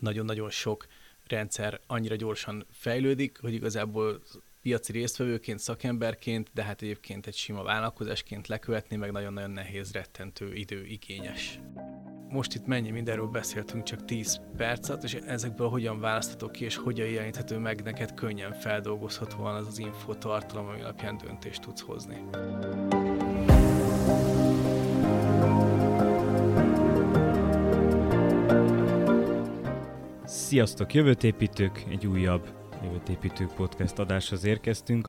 nagyon-nagyon sok rendszer annyira gyorsan fejlődik, hogy igazából piaci résztvevőként, szakemberként, de hát egyébként egy sima vállalkozásként lekövetni, meg nagyon-nagyon nehéz, rettentő, időigényes. Most itt mennyi mindenről beszéltünk, csak 10 percet, és ezekből hogyan választhatok ki, és hogyan jeleníthető meg neked könnyen feldolgozhatóan az az infotartalom, ami alapján döntést tudsz hozni. Sziasztok, jövőtépítők! Egy újabb Jövőtépítők podcast adáshoz érkeztünk.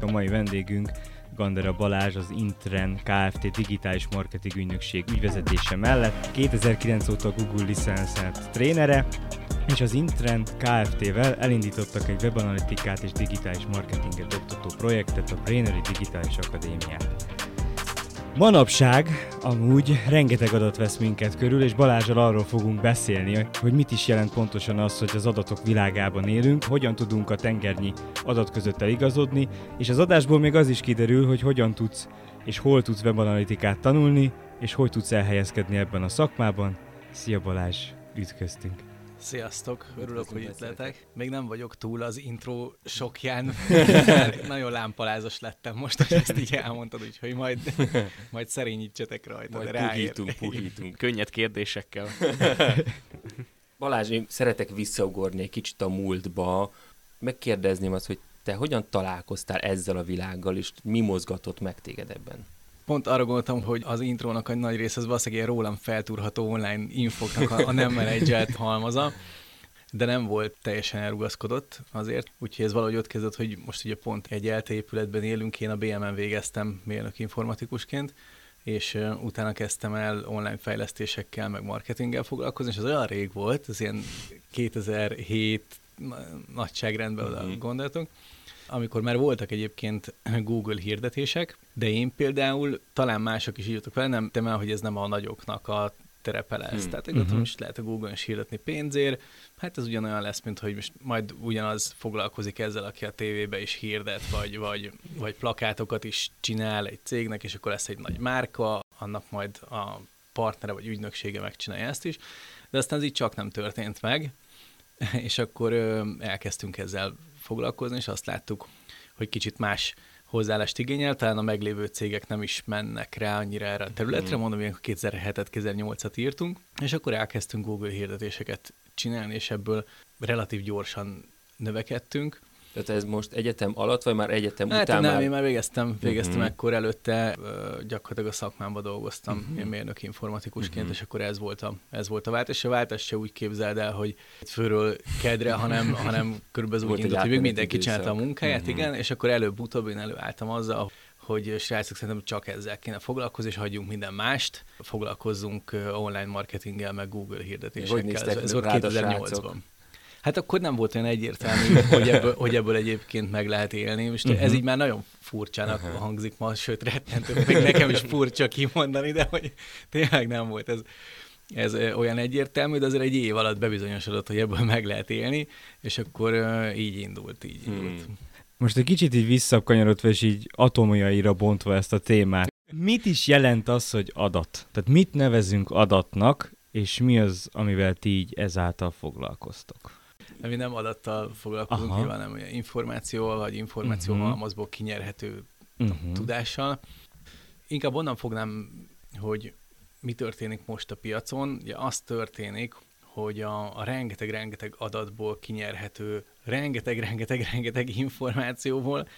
A mai vendégünk Gandera Balázs, az Intren Kft. digitális marketing ügynökség ügyvezetése mellett 2009 óta Google licenszert trénere, és az Intrend Kft-vel elindítottak egy webanalitikát és digitális marketinget oktató projektet, a Brainery Digitális Akadémiát. Manapság amúgy rengeteg adat vesz minket körül, és Balázsral arról fogunk beszélni, hogy mit is jelent pontosan az, hogy az adatok világában élünk, hogyan tudunk a tengernyi adat között eligazodni, és az adásból még az is kiderül, hogy hogyan tudsz és hol tudsz webanalitikát tanulni, és hogy tudsz elhelyezkedni ebben a szakmában. Szia Balázs, üdvöztünk! Sziasztok, örülök, hogy itt lehetek. Még nem vagyok túl az intro sokján. Nagyon lámpalázos lettem most, hogy ezt így elmondtad, úgyhogy majd, majd szerényítsetek rajta. Majd puhítunk, puhítunk. Könnyed kérdésekkel. Balázs, én szeretek visszaugorni egy kicsit a múltba. Megkérdezném azt, hogy te hogyan találkoztál ezzel a világgal, és mi mozgatott meg téged ebben? Pont arra gondoltam, hogy az intrónak a nagy része az valószínűleg rólam feltúrható online infoknak a, a nem menedzselt halmaza, de nem volt teljesen elrugaszkodott azért, úgyhogy ez valahogy ott kezdett, hogy most ugye pont egy ELTE épületben élünk, én a BMN végeztem mérnök informatikusként, és utána kezdtem el online fejlesztésekkel, meg marketinggel foglalkozni, és az olyan rég volt, ez ilyen 2007 nagyságrendben oda uh-huh. gondoltunk, amikor már voltak egyébként Google hirdetések, de én például, talán mások is írtak vele, nemtem el, hogy ez nem a nagyoknak a terepe lesz. Hmm. Tehát uh-huh. is lehet a Google-on is hirdetni pénzért, hát ez ugyanolyan lesz, mint hogy most majd ugyanaz foglalkozik ezzel, aki a tévébe is hirdet, vagy, vagy, vagy plakátokat is csinál egy cégnek, és akkor lesz egy nagy márka, annak majd a partnere vagy ügynöksége megcsinálja ezt is, de aztán ez így csak nem történt meg, és akkor ö, elkezdtünk ezzel foglalkozni, és azt láttuk, hogy kicsit más hozzáállást igényel, talán a meglévő cégek nem is mennek rá annyira erre a területre, hmm. mondom, hogy 2007-et, 2008-at írtunk, és akkor elkezdtünk Google hirdetéseket csinálni, és ebből relatív gyorsan növekedtünk, tehát ez most egyetem alatt, vagy már egyetem hát után? Nem, már... én már végeztem, végeztem uh-huh. ekkor előtte, gyakorlatilag a szakmámban dolgoztam, uh-huh. én mérnök informatikusként, uh-huh. és akkor ez volt a, ez volt a váltás. A váltás se úgy képzeld el, hogy fölről kedre, hanem, hanem körülbelül úgy indult, hogy mindenki csinálta a munkáját, uh-huh. igen, és akkor előbb-utóbb én előálltam azzal, hogy srácok szerintem csak ezzel kéne foglalkozni, és hagyjunk minden mást, foglalkozzunk online marketinggel, meg Google hirdetésekkel. Ez, ez volt 2008-ban. Hát akkor nem volt olyan egyértelmű, hogy ebből, hogy ebből egyébként meg lehet élni. Most uh-huh. ez így már nagyon furcsának uh-huh. hangzik ma, sőt rettentő, még nekem is furcsa kimondani, de hogy tényleg nem volt ez, ez olyan egyértelmű, de azért egy év alatt bebizonyosodott, hogy ebből meg lehet élni, és akkor uh, így indult, így hmm. indult. Most egy kicsit így visszakanyarodva, és így atomjaira bontva ezt a témát. Mit is jelent az, hogy adat? Tehát mit nevezünk adatnak, és mi az, amivel ti így ezáltal foglalkoztok? Mi nem adattal foglalkozunk, Aha. nyilván nem információval, vagy információ uh-huh. halmazból kinyerhető uh-huh. tudással. Inkább onnan fognám, hogy mi történik most a piacon. Ugye az történik, hogy a, a rengeteg-rengeteg adatból kinyerhető, rengeteg-rengeteg-rengeteg információból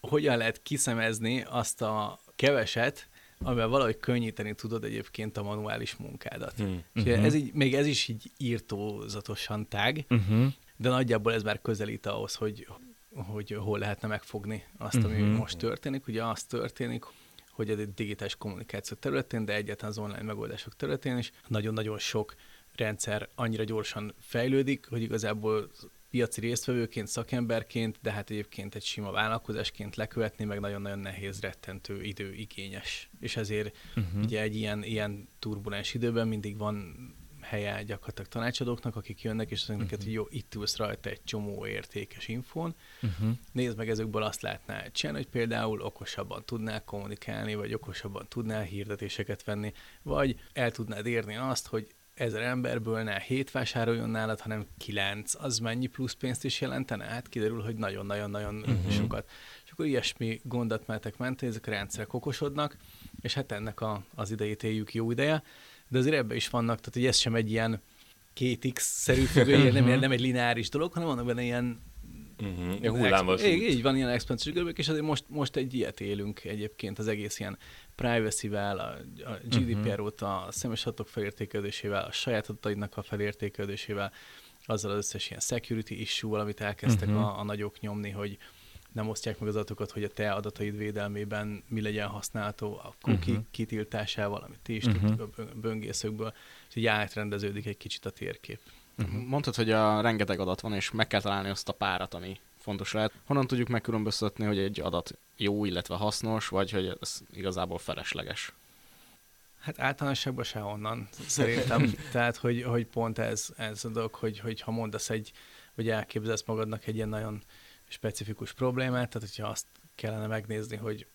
hogyan lehet kiszemezni azt a keveset, amivel valahogy könnyíteni tudod egyébként a manuális munkádat. Hmm. Uh-huh. ez így, még ez is így írtózatosan tág, uh-huh. de nagyjából ez már közelít ahhoz, hogy, hogy hol lehetne megfogni azt, ami uh-huh. most történik. Ugye az történik, hogy a digitális kommunikáció területén, de egyáltalán az online megoldások területén is nagyon-nagyon sok rendszer annyira gyorsan fejlődik, hogy igazából piaci résztvevőként, szakemberként, de hát egyébként egy sima vállalkozásként lekövetni, meg nagyon-nagyon nehéz, rettentő, időigényes. És ezért uh-huh. ugye egy ilyen, ilyen turbulens időben mindig van helye gyakorlatilag tanácsadóknak, akik jönnek, és azt mondják neked, hogy jó, itt ülsz rajta egy csomó értékes infón. Uh-huh. Nézd meg, ezekből azt látnál csinálni, hogy például okosabban tudnál kommunikálni, vagy okosabban tudnál hirdetéseket venni, vagy el tudnád érni azt, hogy ezer emberből ne hét vásároljon nálad, hanem kilenc, az mennyi plusz pénzt is jelentene? Hát kiderül, hogy nagyon-nagyon-nagyon uh-huh. sokat. És akkor ilyesmi gondot mehetek mentén, ezek a rendszerek okosodnak, és hát ennek a, az idejét éljük jó ideje, de azért ebbe is vannak, tehát hogy ez sem egy ilyen két X-szerű függő, nem, nem egy lineáris dolog, hanem vannak benne ilyen Uh-huh. Ja, hullámos így, így van ilyen exponenciális görbek, és azért most, most egy ilyet élünk egyébként az egész ilyen privacy-vel, a, a GDPR uh-huh. óta, a szemes adatok felértékelődésével, a saját adataidnak a felértékelődésével, azzal az összes ilyen security issue-val, amit elkezdtek uh-huh. a, a nagyok nyomni, hogy nem osztják meg az adatokat, hogy a te adataid védelmében mi legyen használható, a cookie uh-huh. kitiltásával, amit ti is uh-huh. tudtuk a böngészőkből, és így átrendeződik egy kicsit a térkép. Uh-huh. Mondtad, hogy a rengeteg adat van, és meg kell találni azt a párat, ami fontos lehet. Honnan tudjuk megkülönböztetni, hogy egy adat jó, illetve hasznos, vagy hogy ez igazából felesleges? Hát általánosságban se onnan, szerintem. Tehát, hogy, hogy pont ez, ez a dolog, hogy, hogy ha mondasz egy, vagy elképzelsz magadnak egy ilyen nagyon specifikus problémát, tehát hogyha azt kellene megnézni, hogy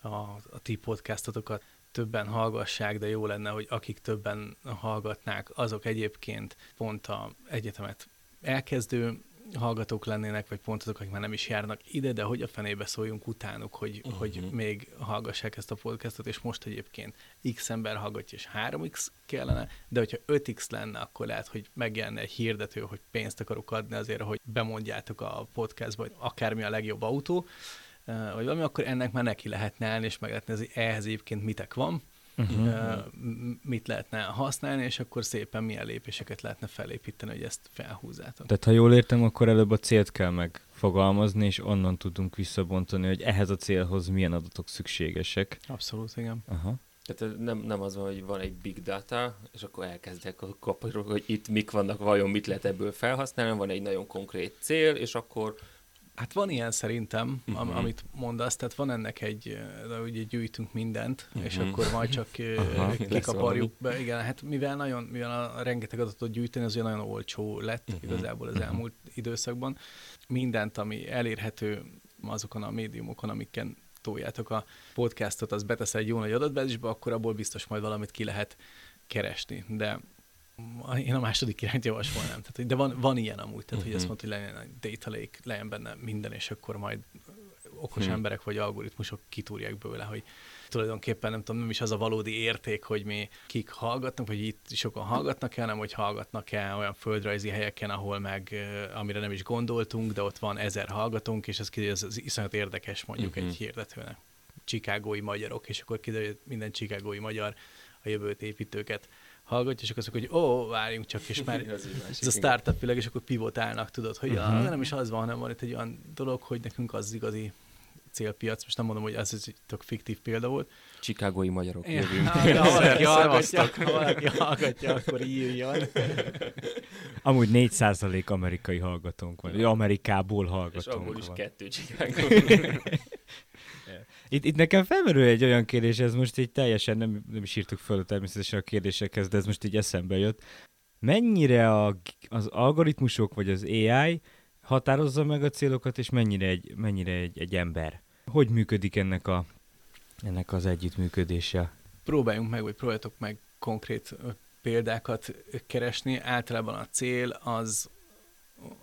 a, a ti podcastotokat többen hallgassák, de jó lenne, hogy akik többen hallgatnák, azok egyébként pont a egyetemet elkezdő hallgatók lennének, vagy pont azok, akik már nem is járnak ide, de hogy a fenébe szóljunk utánuk, hogy, uh-huh. hogy még hallgassák ezt a podcastot, és most egyébként X ember hallgatja, és 3X kellene, de hogyha 5X lenne, akkor lehet, hogy megjelenne egy hirdető, hogy pénzt akarok adni azért, hogy bemondjátok a podcastba, hogy akármi a legjobb autó, vagy valami, akkor ennek már neki lehetne állni, és meg lehetne nézni, ehhez egyébként mitek van, uh-huh. mit lehetne használni, és akkor szépen milyen lépéseket lehetne felépíteni, hogy ezt felhúzzátok. Tehát ha jól értem, akkor előbb a célt kell megfogalmazni, és onnan tudunk visszabontani, hogy ehhez a célhoz milyen adatok szükségesek. Abszolút, igen. Aha. Tehát nem, nem az van, hogy van egy big data, és akkor elkezdek a kapcsolók, hogy itt mik vannak, vajon mit lehet ebből felhasználni, van egy nagyon konkrét cél, és akkor Hát van ilyen szerintem, uh-huh. am- amit mondasz, tehát van ennek egy, de ugye gyűjtünk mindent, uh-huh. és akkor majd csak uh-huh. kikaparjuk be. Igen, hát mivel nagyon, mivel a rengeteg adatot gyűjteni, az nagyon olcsó lett uh-huh. igazából az elmúlt időszakban. Mindent, ami elérhető azokon a médiumokon, amiken toljátok a podcastot, az betesz egy jó nagy adatbázisba, akkor abból biztos majd valamit ki lehet keresni. De én a második irányt javasolnám. Tehát, de van, van ilyen amúgy, tehát uh-huh. hogy azt mondta, hogy legyen egy data lake, legyen benne minden, és akkor majd okos hmm. emberek vagy algoritmusok kitúrják bőle, hogy tulajdonképpen nem tudom, nem is az a valódi érték, hogy mi kik hallgatnak, vagy itt sokan hallgatnak el, nem hogy hallgatnak el olyan földrajzi helyeken, ahol meg, amire nem is gondoltunk, de ott van ezer hallgatónk, és ez kiderül, az, az iszonyat érdekes mondjuk uh-huh. egy hirdetőnek. Csikágói magyarok, és akkor kiderül, hogy minden csikágói magyar a jövőt építőket hallgatja, és akkor azok, hogy ó, várjunk csak, és már ez, a startup világ, és akkor pivotálnak, tudod, hogy uh-huh. ah, nem is az van, hanem van itt egy olyan dolog, hogy nekünk az igazi célpiac, most nem mondom, hogy ez egy tök fiktív példa volt. Csikágói magyarok ja, jövünk. Ha valaki hallgatja, ha valaki hallgatja, akkor írjon. Amúgy 4% amerikai hallgatónk van, Amerikából hallgatónk És abból is van. kettő Csikágói. Itt, itt nekem felmerül egy olyan kérdés, ez most így teljesen nem, nem is írtuk föl természetesen a kérdésekhez, de ez most így eszembe jött. Mennyire a, az algoritmusok vagy az AI határozza meg a célokat, és mennyire egy, mennyire egy, egy ember? Hogy működik ennek, a, ennek az együttműködése? Próbáljunk meg, vagy próbáltok meg konkrét példákat keresni. Általában a cél az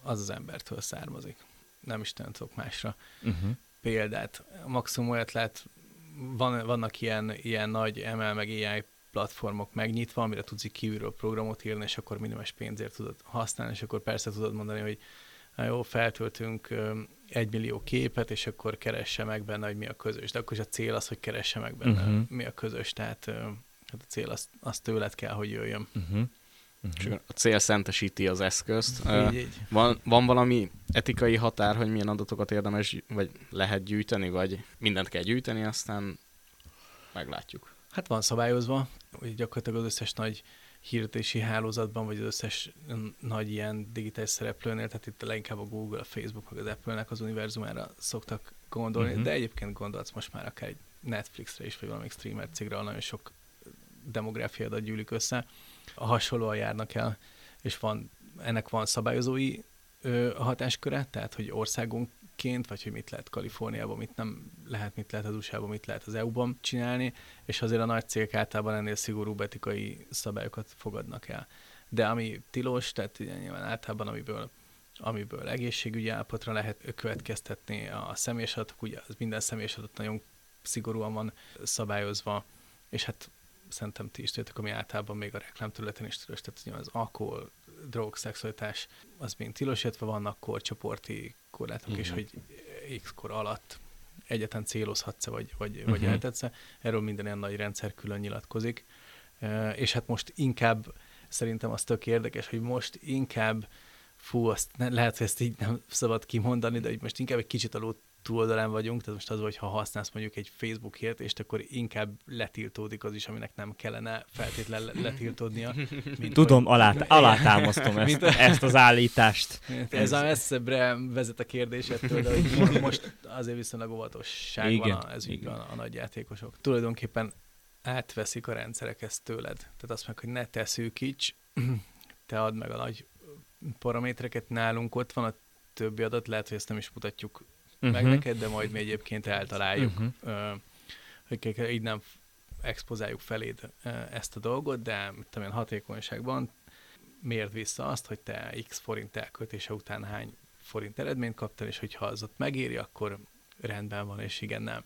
az, az embertől származik. Nem is tudok másra. Uh-huh példát. Maximum olyat lehet, van, vannak ilyen, ilyen nagy ML meg AI platformok megnyitva, amire tudsz így kívülről programot írni, és akkor minimális pénzért tudod használni, és akkor persze tudod mondani, hogy na jó, feltöltünk egy millió képet, és akkor keresse meg benne, hogy mi a közös. De akkor is a cél az, hogy keresse meg benne, uh-huh. mi a közös. Tehát hát a cél az, az tőled kell, hogy jöjjön. Uh-huh. Uh-huh. a cél szentesíti az eszközt. Így, így. Van, van valami etikai határ, hogy milyen adatokat érdemes, vagy lehet gyűjteni, vagy mindent kell gyűjteni, aztán meglátjuk. Hát van szabályozva, hogy gyakorlatilag az összes nagy hirdetési hálózatban, vagy az összes nagy ilyen digitális szereplőnél, tehát itt leginkább a Google, a Facebook, meg az Apple-nek az univerzumára szoktak gondolni, uh-huh. de egyébként gondolsz most már akár egy Netflixre is, vagy valami streamer cégre, nagyon sok demográfiai adat gyűlik össze, hasonlóan járnak el, és van, ennek van szabályozói ö, hatásköre, tehát hogy országonként, vagy hogy mit lehet Kaliforniában, mit nem lehet, mit lehet az usa mit lehet az EU-ban csinálni, és azért a nagy cégek általában ennél szigorú etikai szabályokat fogadnak el. De ami tilos, tehát ugye nyilván általában, amiből amiből egészségügyi állapotra lehet következtetni a személyes adatok, ugye az minden személyes adat nagyon szigorúan van szabályozva, és hát szerintem ti is tudjátok, ami általában még a reklámterületen is tilos, tehát az alkohol, drog, szexualitás, az mind tilos, illetve vannak korcsoporti korlátok uh-huh. is, mhm. hogy x kor alatt egyetlen célozhatsz vagy, vagy, uh-huh. vagy mhm. eltetsz Erről minden ilyen nagy rendszer külön nyilatkozik. És hát most inkább, szerintem az tök érdekes, hogy most inkább, fú, azt ne, lehet, hogy ezt így nem szabad kimondani, de hogy most inkább egy kicsit alul túloldalán vagyunk, tehát most az, hogy ha használsz mondjuk egy Facebook hirdetést, akkor inkább letiltódik az is, aminek nem kellene feltétlenül letiltódnia. Mint Tudom, hogy... alá, alátámasztom ezt, ezt az állítást. Ez a messzebbre vezet a kérdésettől, de hogy most azért viszonylag óvatosság igen, van a, ez igen. a, a nagy játékosok. Tulajdonképpen átveszik a rendszerek ezt tőled. Tehát azt meg, hogy ne te szűkíts, te add meg a nagy paramétereket, nálunk ott van a többi adat, lehet, hogy ezt nem is mutatjuk uh-huh. meg neked, de majd mi egyébként eltaláljuk, uh-huh. hogy így nem expozáljuk feléd ezt a dolgot, de mit tudom én, hatékonyságban mérd vissza azt, hogy te x forint elkötése után hány forint eredményt kaptál, és hogyha az ott megéri, akkor rendben van, és igen, nem.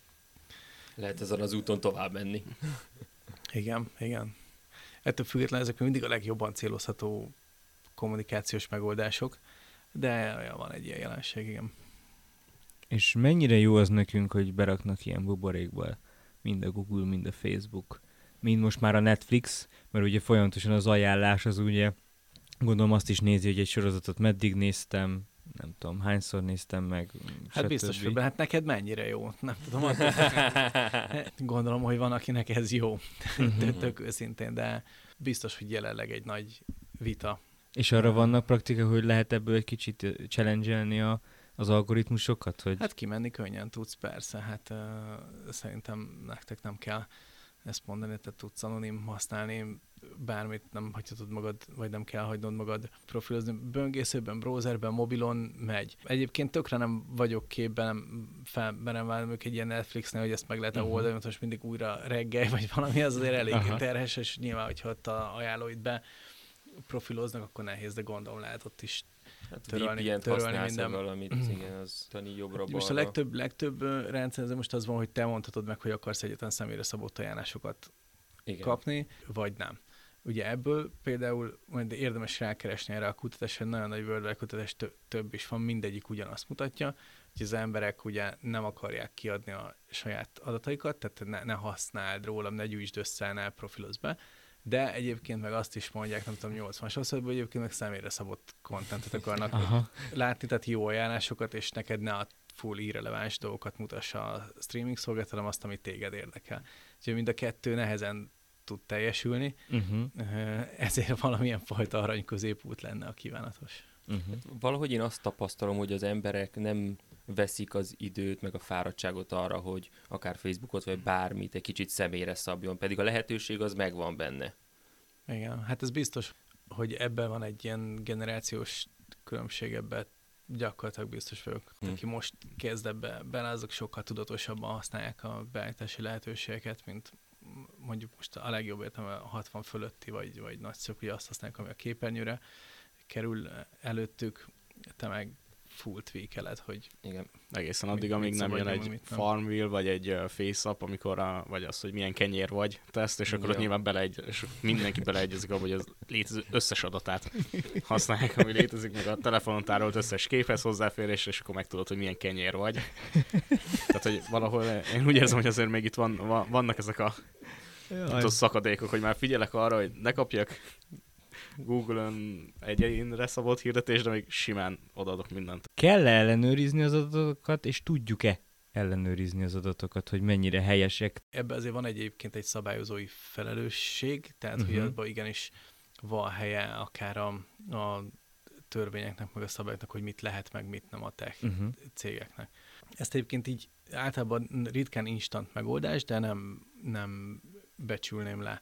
Lehet ezen az úton tovább menni. igen, igen. Ettől függetlenül ezek mindig a legjobban célozható kommunikációs megoldások, de van egy ilyen jelenség, igen. És mennyire jó az nekünk, hogy beraknak ilyen buborékba mind a Google, mind a Facebook, mind most már a Netflix, mert ugye folyamatosan az ajánlás az ugye, gondolom azt is nézi, hogy egy sorozatot meddig néztem, nem tudom, hányszor néztem meg. Hát biztos, hogy hát neked mennyire jó, nem tudom. Gondolom, hogy van, akinek ez jó, mhm. tök őszintén, de biztos, hogy jelenleg egy nagy vita. És arra vannak praktika, hogy lehet ebből egy kicsit challenge a az algoritmusokat? Hogy... Hát kimenni könnyen tudsz, persze. Hát uh, szerintem nektek nem kell ezt mondani, tehát tudsz anonim használni, bármit nem hagyhatod magad, vagy nem kell hagynod magad profilozni. Böngészőben, browserben, mobilon megy. Egyébként tökre nem vagyok képben, nem, fel, nem válom egy ilyen Netflixnél, hogy ezt meg lehet uh-huh. oldani, mert most mindig újra reggel, vagy valami, az azért elég uh-huh. terhes, és nyilván, hogyha ott a ajánlóit be profiloznak, akkor nehéz, de gondolom lehet ott is Hát törölni, VPN-t törölni minden. valamit, igen, az tani jobbra hát Most a legtöbb, legtöbb rendszer most az van, hogy te mondhatod meg, hogy akarsz egyetlen személyre szabott ajánlásokat igen. kapni, vagy nem. Ugye ebből például majd érdemes rákeresni erre a kutatásra, nagyon nagy World kutatás több is van, mindegyik ugyanazt mutatja, hogy az emberek ugye nem akarják kiadni a saját adataikat, tehát ne, ne használd rólam, ne gyűjtsd össze, ne profilozz be, de egyébként meg azt is mondják, nem tudom, 80 sokszor, hogy egyébként meg személyre szabott kontentet akarnak Aha. látni, tehát jó ajánlásokat, és neked ne a full irreleváns dolgokat mutassa a streaming szolgáltató, azt, amit téged érdekel. Úgyhogy mind a kettő nehezen tud teljesülni, uh-huh. ezért valamilyen fajta arany középút lenne a kívánatos. Uh-huh. Valahogy én azt tapasztalom, hogy az emberek nem veszik az időt, meg a fáradtságot arra, hogy akár Facebookot, vagy bármit egy kicsit személyre szabjon, pedig a lehetőség az megvan benne. Igen, hát ez biztos, hogy ebben van egy ilyen generációs különbség, ebben gyakorlatilag biztos vagyok. Hmm. Aki most kezd ebbe bele, azok sokkal tudatosabban használják a beállítási lehetőségeket, mint mondjuk most a legjobb értem a 60 fölötti, vagy, vagy nagyszok, hogy azt használják, ami a képernyőre kerül előttük, te meg full tweakeled, hogy igen. Egészen addig, amíg nem jön egy Farmville, vagy egy FaceApp, amikor a, vagy az, hogy milyen kenyér vagy teszt, és akkor ott nyilván beleegy, és mindenki beleegyezik abba, hogy az létező összes adatát használják, ami létezik, meg a telefonon tárolt összes képhez hozzáférés, és akkor megtudod, hogy milyen kenyér vagy. Tehát, hogy valahol én úgy érzem, hogy azért még itt van, van vannak ezek a Jaj. szakadékok, hogy már figyelek arra, hogy ne kapjak Google-ön egyénre szabott hirdetés, de még simán odaadok mindent. Kell ellenőrizni az adatokat, és tudjuk-e ellenőrizni az adatokat, hogy mennyire helyesek? Ebben azért van egyébként egy szabályozói felelősség, tehát uh-huh. hogy mhm. abban igenis van helye akár a, a törvényeknek, meg a szabályoknak, hogy mit lehet, meg mit nem a tech uh-huh. cégeknek. Ezt egyébként így általában ritkán instant megoldás, de nem, nem becsülném le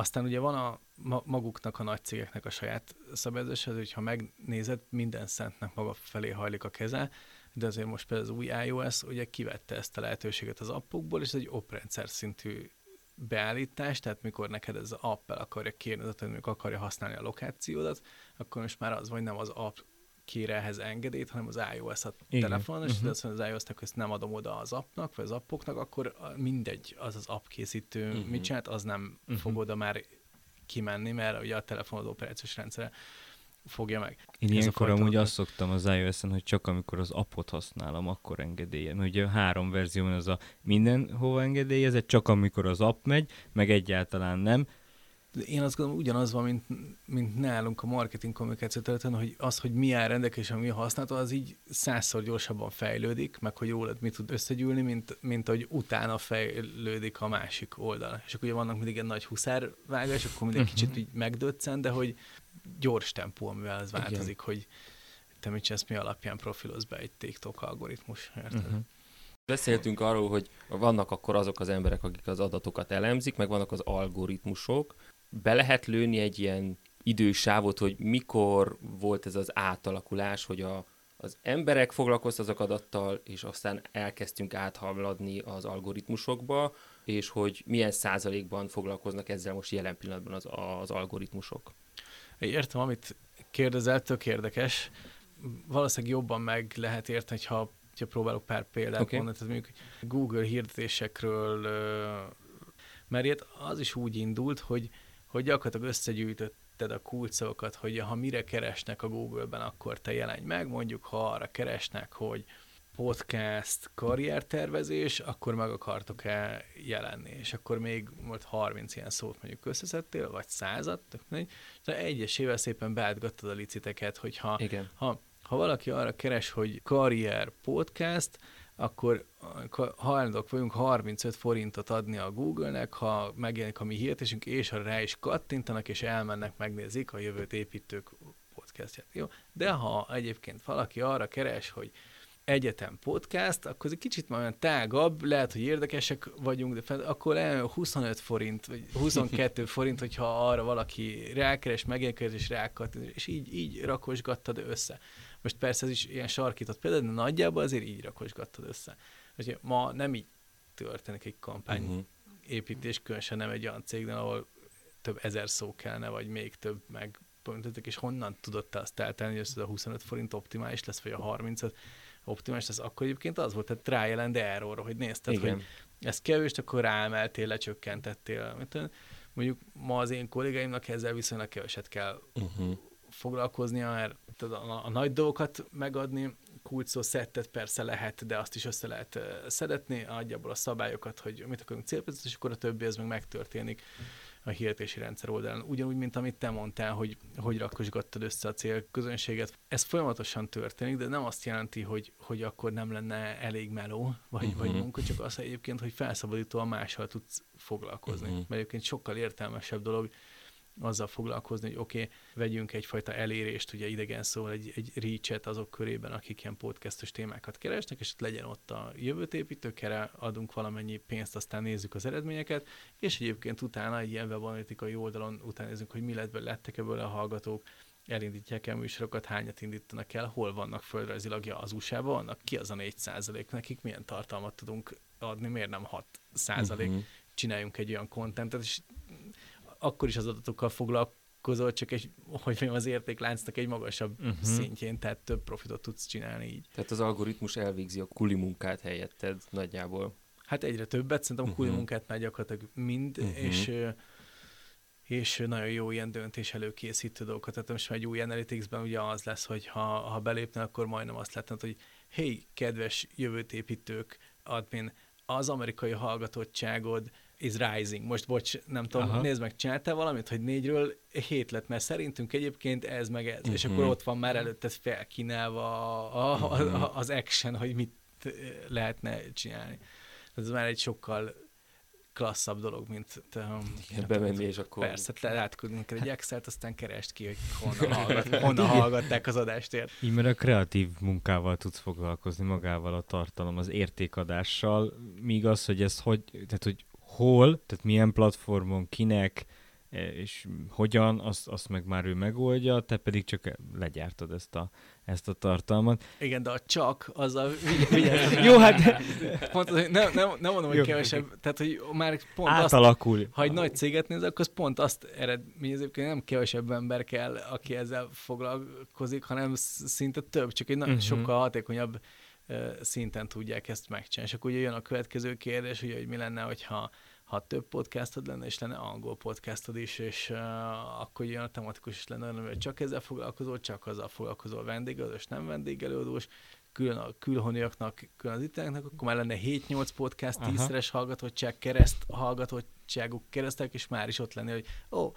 Aztán ugye van a maguknak, a nagy cégeknek a saját szabályozása, hogy ha megnézed, minden szentnek maga felé hajlik a keze, de azért most például az új iOS ugye kivette ezt a lehetőséget az appokból, és ez egy oprendszer szintű beállítás, tehát mikor neked ez az app el akarja kérni, mondjuk akarja használni a lokációdat, akkor most már az vagy nem az app kér ehhez engedélyt, hanem az iOS a telefonon, és uh-huh. az iOS-nak ezt nem adom oda az appnak, vagy az appoknak, akkor mindegy, az az app készítő uh-huh. mit csinált, az nem uh-huh. fog oda már kimenni, mert ugye a telefonod operációs rendszere fogja meg. Én ilyenkor amúgy azt szoktam az iOS-en, hogy csak amikor az appot használom, akkor engedélye. Mert ugye három verzió van, az a mindenhova engedélyezett, csak amikor az app megy, meg egyáltalán nem. Én azt gondolom, ugyanaz van, mint, mint nálunk a marketing kommunikáció területen, hogy az, hogy mi áll rendelkezésre, mi használható, az így százszor gyorsabban fejlődik, meg hogy jól mit tud összegyűlni, mint, mint hogy utána fejlődik a másik oldal. És akkor ugye vannak mindig egy nagy huszárvágás, akkor mindig uh-huh. kicsit így megdöccen, de hogy gyors tempó, amivel ez változik, Igen. hogy te mit csinálsz, mi alapján profiloz be egy TikTok algoritmus, érted? Uh-huh. Beszéltünk arról, hogy vannak akkor azok az emberek, akik az adatokat elemzik, meg vannak az algoritmusok. Be lehet lőni egy ilyen idősávot, hogy mikor volt ez az átalakulás, hogy a, az emberek foglalkoztak azok adattal, és aztán elkezdtünk áthamladni az algoritmusokba, és hogy milyen százalékban foglalkoznak ezzel most jelen pillanatban az, az algoritmusok. Értem, amit kérdezel, tök érdekes. Valószínűleg jobban meg lehet érteni, ha, ha próbálok pár példát okay. mondani. Tehát mondjuk Google hirdetésekről, mert az is úgy indult, hogy, hogy gyakorlatilag összegyűjtötted a kulcsokat, hogy ha mire keresnek a Google-ben, akkor te jelenj meg, mondjuk ha arra keresnek, hogy podcast karriertervezés, akkor meg akartok-e jelenni. És akkor még volt 30 ilyen szót mondjuk összeszedtél, vagy százat, tök mindegy, de egyesével szépen beátgattad a liciteket, hogyha Igen. Ha, ha valaki arra keres, hogy karrier podcast, akkor hajlandók vagyunk 35 forintot adni a Google-nek, ha megjelenik a mi hirdetésünk, és ha rá is kattintanak, és elmennek, megnézik a jövőt építők podcastját. Jó? De ha egyébként valaki arra keres, hogy egyetem podcast, akkor ez egy kicsit már olyan tágabb, lehet, hogy érdekesek vagyunk, de fel, akkor le 25 forint, vagy 22 forint, hogyha arra valaki rákeres, megérkezik, és rákat, és így, így rakosgattad össze. Most persze ez is ilyen sarkított például, de nagyjából azért így rakosgattad össze. Ugye ma nem így történik egy kampány uh-huh. építés, különösen nem egy olyan cégnél, ahol több ezer szó kellene, vagy még több meg és honnan tudod te azt eltenni, hogy ez a 25 forint optimális lesz, vagy a 35 optimális lesz, akkor egyébként az volt, tehát trial and error, hogy nézted, Igen. hogy ez kevés, akkor ráemeltél, lecsökkentettél. Mondjuk ma az én kollégáimnak ezzel viszonylag keveset kell uh-huh. foglalkoznia, mert a, a, nagy dolgokat megadni, kulcsszó szettet persze lehet, de azt is össze lehet szedetni, adjából a szabályokat, hogy mit akarunk célpozni, és akkor a többi az meg megtörténik a hirdetési rendszer oldalán. Ugyanúgy, mint amit te mondtál, hogy hogy rakosgattad össze a célközönséget. Ez folyamatosan történik, de nem azt jelenti, hogy, hogy akkor nem lenne elég meló, vagy, uh-huh. vagy munka, csak az egyébként, hogy felszabadítóan mással tudsz foglalkozni. Uh-huh. Mert egyébként sokkal értelmesebb dolog azzal foglalkozni, hogy oké, okay, vegyünk egyfajta elérést, ugye idegen szóval egy, egy reach azok körében, akik ilyen podcastos témákat keresnek, és ott legyen ott a jövőt építőkere, adunk valamennyi pénzt, aztán nézzük az eredményeket, és egyébként utána egy ilyen webanalitikai oldalon utána hogy mi lett lettek ebből a hallgatók, elindítják el műsorokat, hányat indítanak el, hol vannak földrajzilag, ja, az USA-ban vannak, ki az a 4 százalék, nekik milyen tartalmat tudunk adni, miért nem 6 százalék, uh-huh. csináljunk egy olyan kontentet, és akkor is az adatokkal foglalkozol, csak egy, hogy mondjam, az értékláncnak egy magasabb uh-huh. szintjén, tehát több profitot tudsz csinálni így. Tehát az algoritmus elvégzi a kuli munkát helyetted nagyjából. Hát egyre többet, szerintem a kuli uh-huh. munkát már gyakorlatilag mind, uh-huh. és és nagyon jó ilyen döntés előkészítő dolgokat. Tehát most már egy új Analytics-ben ugye az lesz, hogy ha, ha belépne, akkor majdnem azt látnod, hogy hey, kedves jövőtépítők, admin, az amerikai hallgatottságod is rising. Most bocs, nem tudom, Aha. nézd meg, csináltál valamit, hogy négyről hét lett, mert szerintünk egyébként ez meg ez. Uh-huh. És akkor ott van már előtte felkínálva a, a, a, uh-huh. az action, hogy mit lehetne csinálni. Ez már egy sokkal klasszabb dolog, mint te, Igen, bemenni, és akkor... Persze, le átküldni neked egy excel aztán kerest ki, hogy honnan, hallgat, honnan hallgatták az adást. Így, mert a kreatív munkával tudsz foglalkozni magával a tartalom, az értékadással, míg az, hogy ez hogy, tehát hogy hol, tehát milyen platformon, kinek, e, és hogyan, azt, azt meg már ő megoldja, te pedig csak legyártod ezt a, ezt a tartalmat. Igen, de a csak, az a. Jó, hát... Pont, nem, nem, nem mondom, hogy Jó. kevesebb, tehát hogy már pont Átalakul. azt, ha egy nagy céget néz, akkor az pont azt eredményez, hogy nem kevesebb ember kell, aki ezzel foglalkozik, hanem szinte több, csak egy uh-huh. sokkal hatékonyabb szinten tudják ezt megcsinálni. És akkor ugye jön a következő kérdés, ugye, hogy mi lenne, hogyha ha több podcastod lenne, és lenne angol podcastod is, és uh, akkor jön a tematikus is lenne, hogy csak ezzel foglalkozol, csak azzal foglalkozol vendégelődős, nem vendégelődős, külön a külhoniaknak, külön az itteneknek, akkor már lenne 7-8 podcast, 10-szeres hallgatottság, kereszt hallgatottságuk keresztek, és már is ott lenne, hogy ó, oh,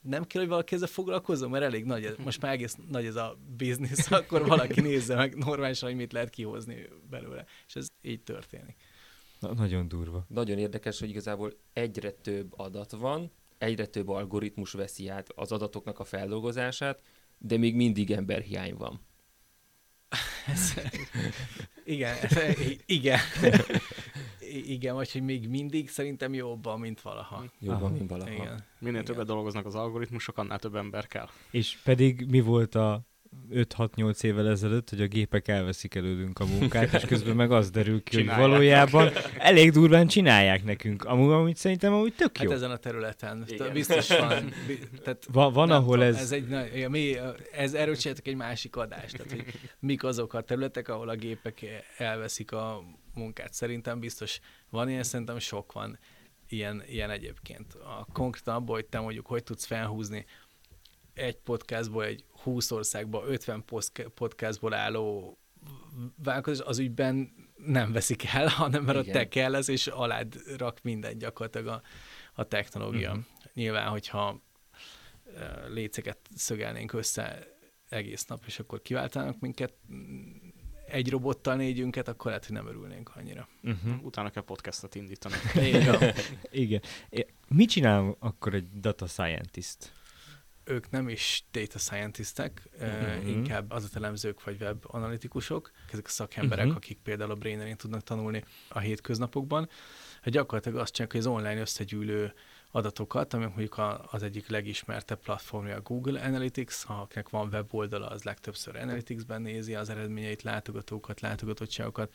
nem kell, hogy valaki ezzel foglalkozzon, mert elég nagy, most már egész nagy ez a biznisz, akkor valaki nézze meg normálisan, hogy mit lehet kihozni belőle. És ez így történik. Na, nagyon durva. Nagyon érdekes, hogy igazából egyre több adat van, egyre több algoritmus veszi át az adatoknak a feldolgozását, de még mindig emberhiány van. igen, igen. igen, vagy hogy még mindig szerintem jobban, mint valaha. Jobban, Aha. mint valaha. Igen. Minél igen. többet dolgoznak az algoritmusok, annál több ember kell. És pedig mi volt a 5-6-8 évvel ezelőtt, hogy a gépek elveszik előlünk a munkát, és közben meg az derül ki, csinálják. hogy valójában elég durván csinálják nekünk. Amúgy, amúgy szerintem amúgy tök hát jó. Hát ezen a területen. Igen. Biztos van. Tehát Va, van, ahol tudom, ez... Ez, egy, mi, ez erről egy másik adást. Tehát, hogy mik azok a területek, ahol a gépek elveszik a munkát. Szerintem biztos van ilyen, szerintem sok van ilyen, ilyen egyébként. A konkrétan abból, hogy te mondjuk hogy tudsz felhúzni egy podcastból, egy 20 országból, 50 podcastból álló vállalkozás, az ügyben nem veszik el, hanem mert Igen. a te kell ez, és alád rak minden gyakorlatilag a, a technológia. Uh-huh. Nyilván, hogyha léceket szögelnénk össze egész nap, és akkor kiváltanak minket egy robottal négyünket, akkor lehet, hogy nem örülnénk annyira. Uh-huh. Utána kell podcastot indítani. Igen. Igen. Mit csinál akkor egy data scientist? Ők nem is data scientistek, uh-huh. inkább adatelemzők vagy web analitikusok, ezek a szakemberek, uh-huh. akik például a Brainerin tudnak tanulni a hétköznapokban. Hát gyakorlatilag azt csinálják, hogy az online összegyűlő adatokat, ami mondjuk az egyik legismertebb platformja a Google Analytics, ha akinek van weboldala, az legtöbbször Analytics-ben nézi az eredményeit, látogatókat, látogatottságokat,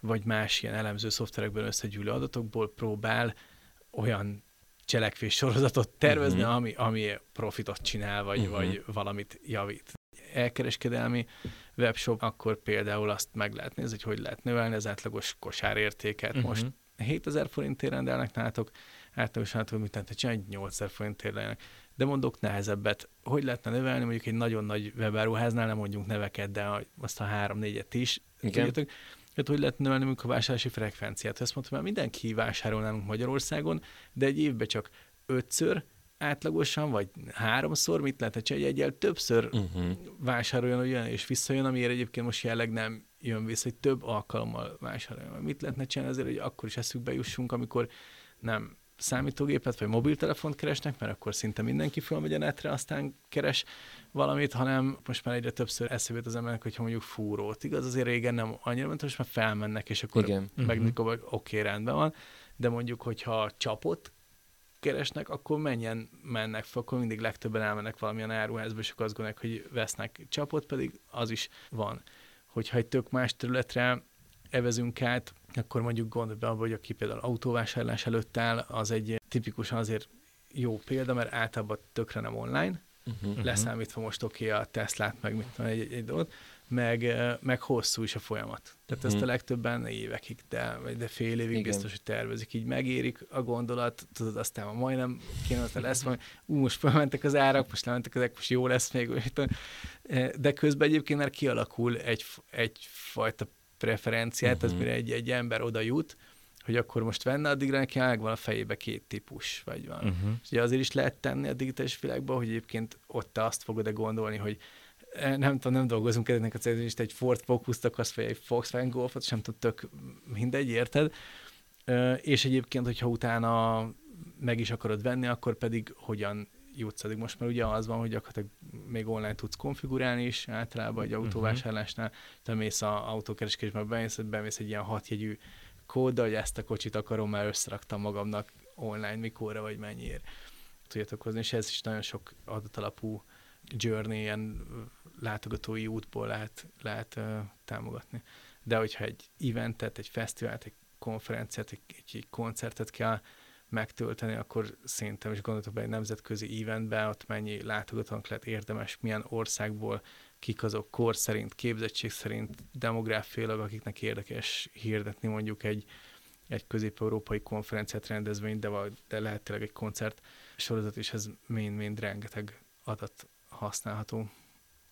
vagy más ilyen elemző szoftverekben összegyűlő adatokból próbál olyan cselekvés sorozatot tervezni, uh-huh. ami, ami profitot csinál, vagy, uh-huh. vagy valamit javít. Elkereskedelmi webshop, akkor például azt meg lehet nézni, hogy hogy lehet növelni az átlagos kosárértéket. Uh-huh. Most 7000 forintért rendelnek nálatok, általánosan hogy mit lehetne csinálni, 8000 forintért lennek. De mondok nehezebbet, hogy lehetne növelni, mondjuk egy nagyon nagy webáruháznál, nem mondjuk neveket, de azt a három-négyet is Igen. tudjátok, Hát hogy lehet növelni a vásárlási frekvenciát? Ezt mondtam, mert mindenki vásárol nálunk Magyarországon, de egy évben csak ötször átlagosan, vagy háromszor, mit lehet egy egyel többször uh-huh. vásároljon, hogy jön és visszajön, amiért egyébként most jelenleg nem jön vissza, hogy több alkalommal vásároljon. Mit lehetne csinálni azért, hogy akkor is eszükbe jussunk, amikor nem számítógépet vagy mobiltelefont keresnek, mert akkor szinte mindenki fölmegy a netre, aztán keres valamit, hanem most már egyre többször eszébe az emberek, hogyha mondjuk fúrót. Igaz, azért régen nem annyira ment, most már felmennek, és akkor Igen. megnyitjuk, hogy oké, okay, rendben van, de mondjuk, hogyha csapot keresnek, akkor menjen mennek fel, akkor mindig legtöbben elmennek valamilyen áruházba, és akkor azt gondolják, hogy vesznek csapot, pedig az is van. Hogyha egy tök más területre evezünk át, akkor mondjuk gondolj be hogy aki például autóvásárlás előtt áll, az egy tipikusan azért jó példa, mert általában tökre nem online, uh-huh, leszámítva most oké okay, a Teslát, meg mit tudom, egy, egy dolgot, meg, meg hosszú is a folyamat. Tehát uh-huh. ezt a mhm. legtöbben évekig, de, de fél évig Igen. biztos, hogy tervezik. Így megérik a gondolat, tudod, aztán majdnem kéne, lesz, majd ú, most felmentek az árak, most lementek ezek, most jó lesz még. De közben egyébként már kialakul egy, egyfajta preferenciát, uh-huh. az mire egy, egy ember oda jut, hogy akkor most venne, addigra neki megvan a fejébe két típus, vagy van. Uh-huh. És ugye azért is lehet tenni a digitális világban, hogy egyébként ott te azt fogod-e gondolni, hogy eh, nem tudom, nem dolgozunk ezeknek a célzést, egy Ford Focus-t akarsz, vagy egy Volkswagen Golfot, sem tud tök mindegy, érted? És egyébként, hogyha utána meg is akarod venni, akkor pedig hogyan jutsz addig. Most már ugye az van, hogy gyakorlatilag még online tudsz konfigurálni is általában egy mhm. autóvásárlásnál, te mész a autókereskedésben, bemész, bemész egy ilyen hatjegyű kóddal, hogy ezt a kocsit akarom, mert összeraktam magamnak online, mikorra vagy mennyiért. tudjatok hozni, és ez is nagyon sok adatalapú journey, ilyen látogatói útból lehet, lehet uh, támogatni. De hogyha egy eventet, egy fesztivált, egy konferenciát, egy, egy, egy koncertet kell megtölteni, akkor szerintem is gondoltok be egy nemzetközi eventbe, ott mennyi látogatónk lehet érdemes, milyen országból, kik azok kor szerint, képzettség szerint, demográfiailag, akiknek érdekes hirdetni mondjuk egy, egy közép-európai konferenciát rendezvényt, de, de lehet tényleg egy koncert sorozat, és ez mind-mind rengeteg adat használható.